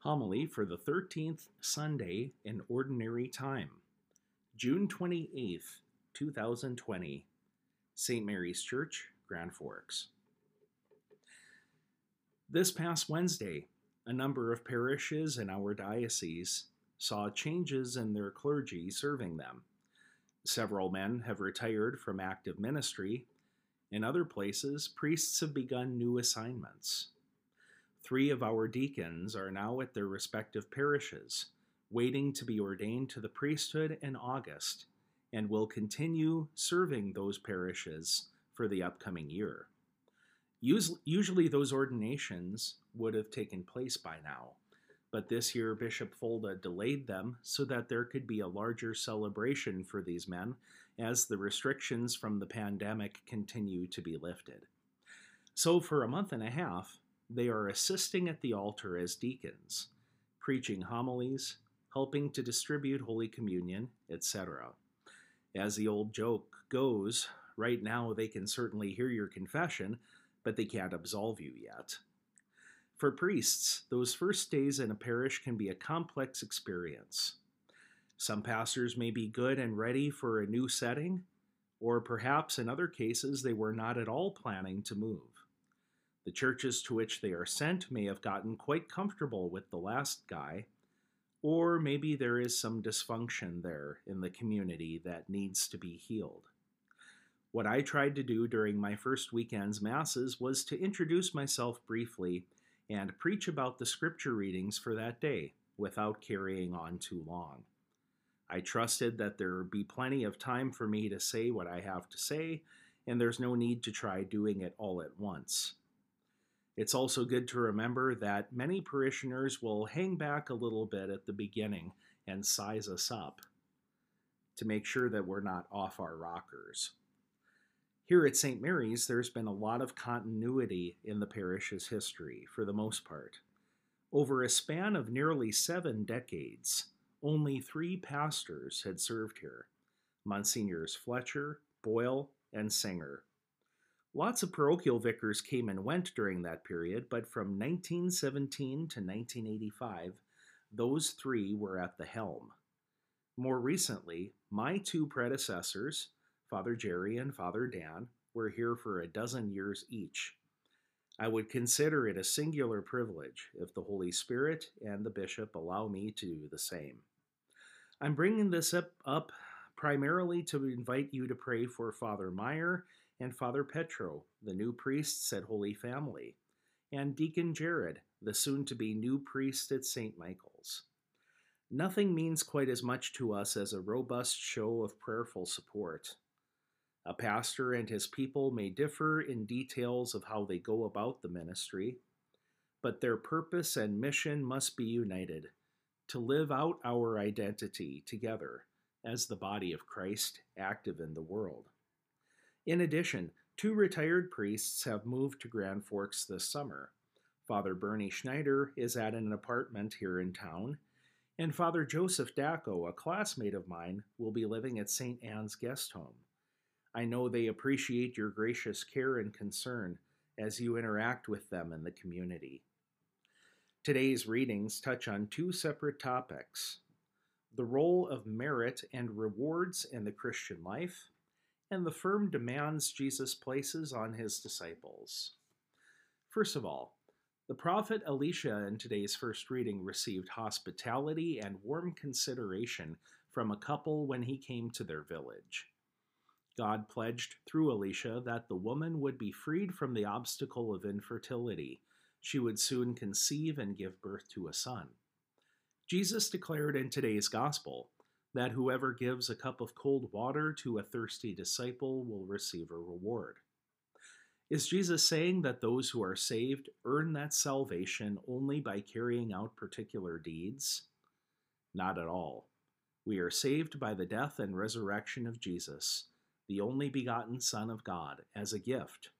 Homily for the 13th Sunday in Ordinary Time, June 28th, 2020, St. Mary's Church, Grand Forks. This past Wednesday, a number of parishes in our diocese saw changes in their clergy serving them. Several men have retired from active ministry. In other places, priests have begun new assignments. Three of our deacons are now at their respective parishes, waiting to be ordained to the priesthood in August, and will continue serving those parishes for the upcoming year. Usually, those ordinations would have taken place by now, but this year Bishop Folda delayed them so that there could be a larger celebration for these men as the restrictions from the pandemic continue to be lifted. So, for a month and a half, they are assisting at the altar as deacons, preaching homilies, helping to distribute Holy Communion, etc. As the old joke goes, right now they can certainly hear your confession, but they can't absolve you yet. For priests, those first days in a parish can be a complex experience. Some pastors may be good and ready for a new setting, or perhaps in other cases they were not at all planning to move. The churches to which they are sent may have gotten quite comfortable with the last guy, or maybe there is some dysfunction there in the community that needs to be healed. What I tried to do during my first weekend's masses was to introduce myself briefly and preach about the scripture readings for that day without carrying on too long. I trusted that there would be plenty of time for me to say what I have to say, and there's no need to try doing it all at once. It's also good to remember that many parishioners will hang back a little bit at the beginning and size us up to make sure that we're not off our rockers. Here at St. Mary's, there's been a lot of continuity in the parish's history, for the most part. Over a span of nearly seven decades, only three pastors had served here Monsignors Fletcher, Boyle, and Singer. Lots of parochial vicars came and went during that period, but from 1917 to 1985, those three were at the helm. More recently, my two predecessors, Father Jerry and Father Dan, were here for a dozen years each. I would consider it a singular privilege if the Holy Spirit and the bishop allow me to do the same. I'm bringing this up, up primarily to invite you to pray for Father Meyer and Father Petro, the new priest at Holy Family, and Deacon Jared, the soon to be new priest at St. Michael's. Nothing means quite as much to us as a robust show of prayerful support. A pastor and his people may differ in details of how they go about the ministry, but their purpose and mission must be united to live out our identity together as the body of Christ active in the world. In addition, two retired priests have moved to Grand Forks this summer. Father Bernie Schneider is at an apartment here in town, and Father Joseph Dacko, a classmate of mine, will be living at St. Anne's Guest Home. I know they appreciate your gracious care and concern as you interact with them in the community. Today's readings touch on two separate topics the role of merit and rewards in the Christian life, and the firm demands Jesus places on his disciples. First of all, the prophet Elisha in today's first reading received hospitality and warm consideration from a couple when he came to their village. God pledged through Elisha that the woman would be freed from the obstacle of infertility. She would soon conceive and give birth to a son. Jesus declared in today's gospel that whoever gives a cup of cold water to a thirsty disciple will receive a reward. Is Jesus saying that those who are saved earn that salvation only by carrying out particular deeds? Not at all. We are saved by the death and resurrection of Jesus, the only begotten Son of God, as a gift.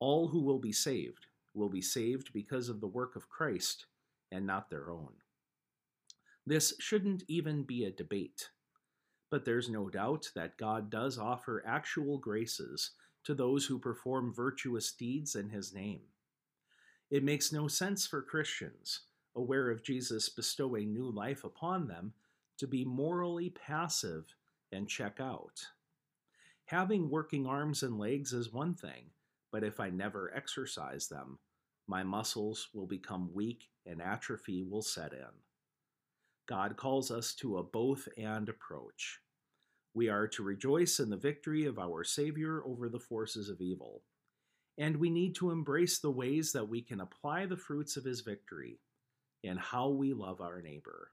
All who will be saved will be saved because of the work of Christ and not their own. This shouldn't even be a debate. But there's no doubt that God does offer actual graces to those who perform virtuous deeds in His name. It makes no sense for Christians, aware of Jesus bestowing new life upon them, to be morally passive and check out. Having working arms and legs is one thing, but if I never exercise them, my muscles will become weak and atrophy will set in. God calls us to a both and approach. We are to rejoice in the victory of our Savior over the forces of evil. And we need to embrace the ways that we can apply the fruits of his victory and how we love our neighbor.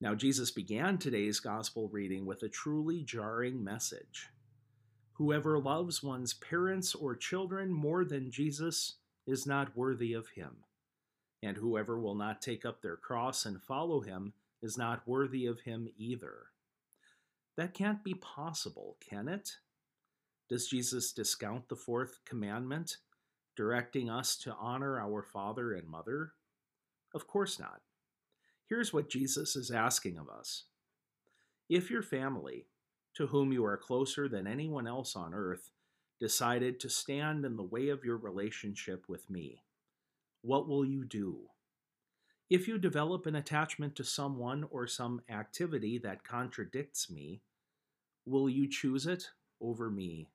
Now, Jesus began today's gospel reading with a truly jarring message. Whoever loves one's parents or children more than Jesus is not worthy of him and whoever will not take up their cross and follow him is not worthy of him either. That can't be possible, can it? Does Jesus discount the fourth commandment, directing us to honor our father and mother? Of course not. Here's what Jesus is asking of us If your family, to whom you are closer than anyone else on earth, decided to stand in the way of your relationship with me, what will you do? If you develop an attachment to someone or some activity that contradicts me, will you choose it over me?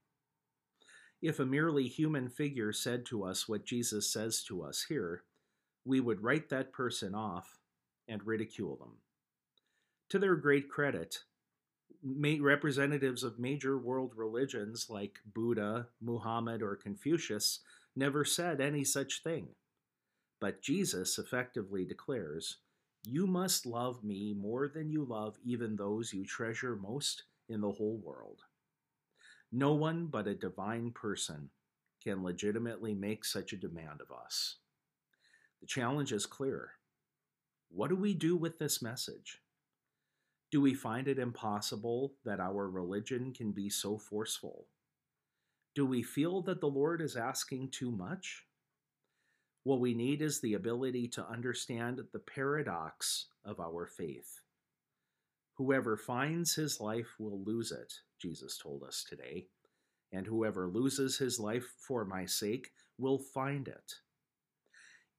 If a merely human figure said to us what Jesus says to us here, we would write that person off and ridicule them. To their great credit, representatives of major world religions like Buddha, Muhammad, or Confucius never said any such thing. But Jesus effectively declares, You must love me more than you love even those you treasure most in the whole world. No one but a divine person can legitimately make such a demand of us. The challenge is clear. What do we do with this message? Do we find it impossible that our religion can be so forceful? Do we feel that the Lord is asking too much? What we need is the ability to understand the paradox of our faith. Whoever finds his life will lose it, Jesus told us today, and whoever loses his life for my sake will find it.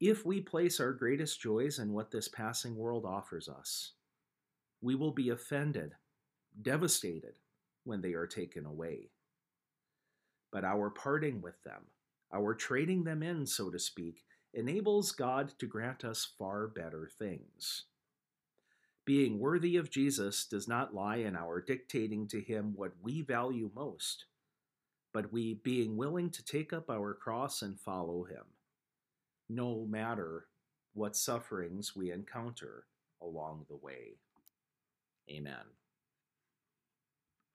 If we place our greatest joys in what this passing world offers us, we will be offended, devastated when they are taken away. But our parting with them, our trading them in, so to speak, enables God to grant us far better things. Being worthy of Jesus does not lie in our dictating to him what we value most, but we being willing to take up our cross and follow him, no matter what sufferings we encounter along the way. Amen.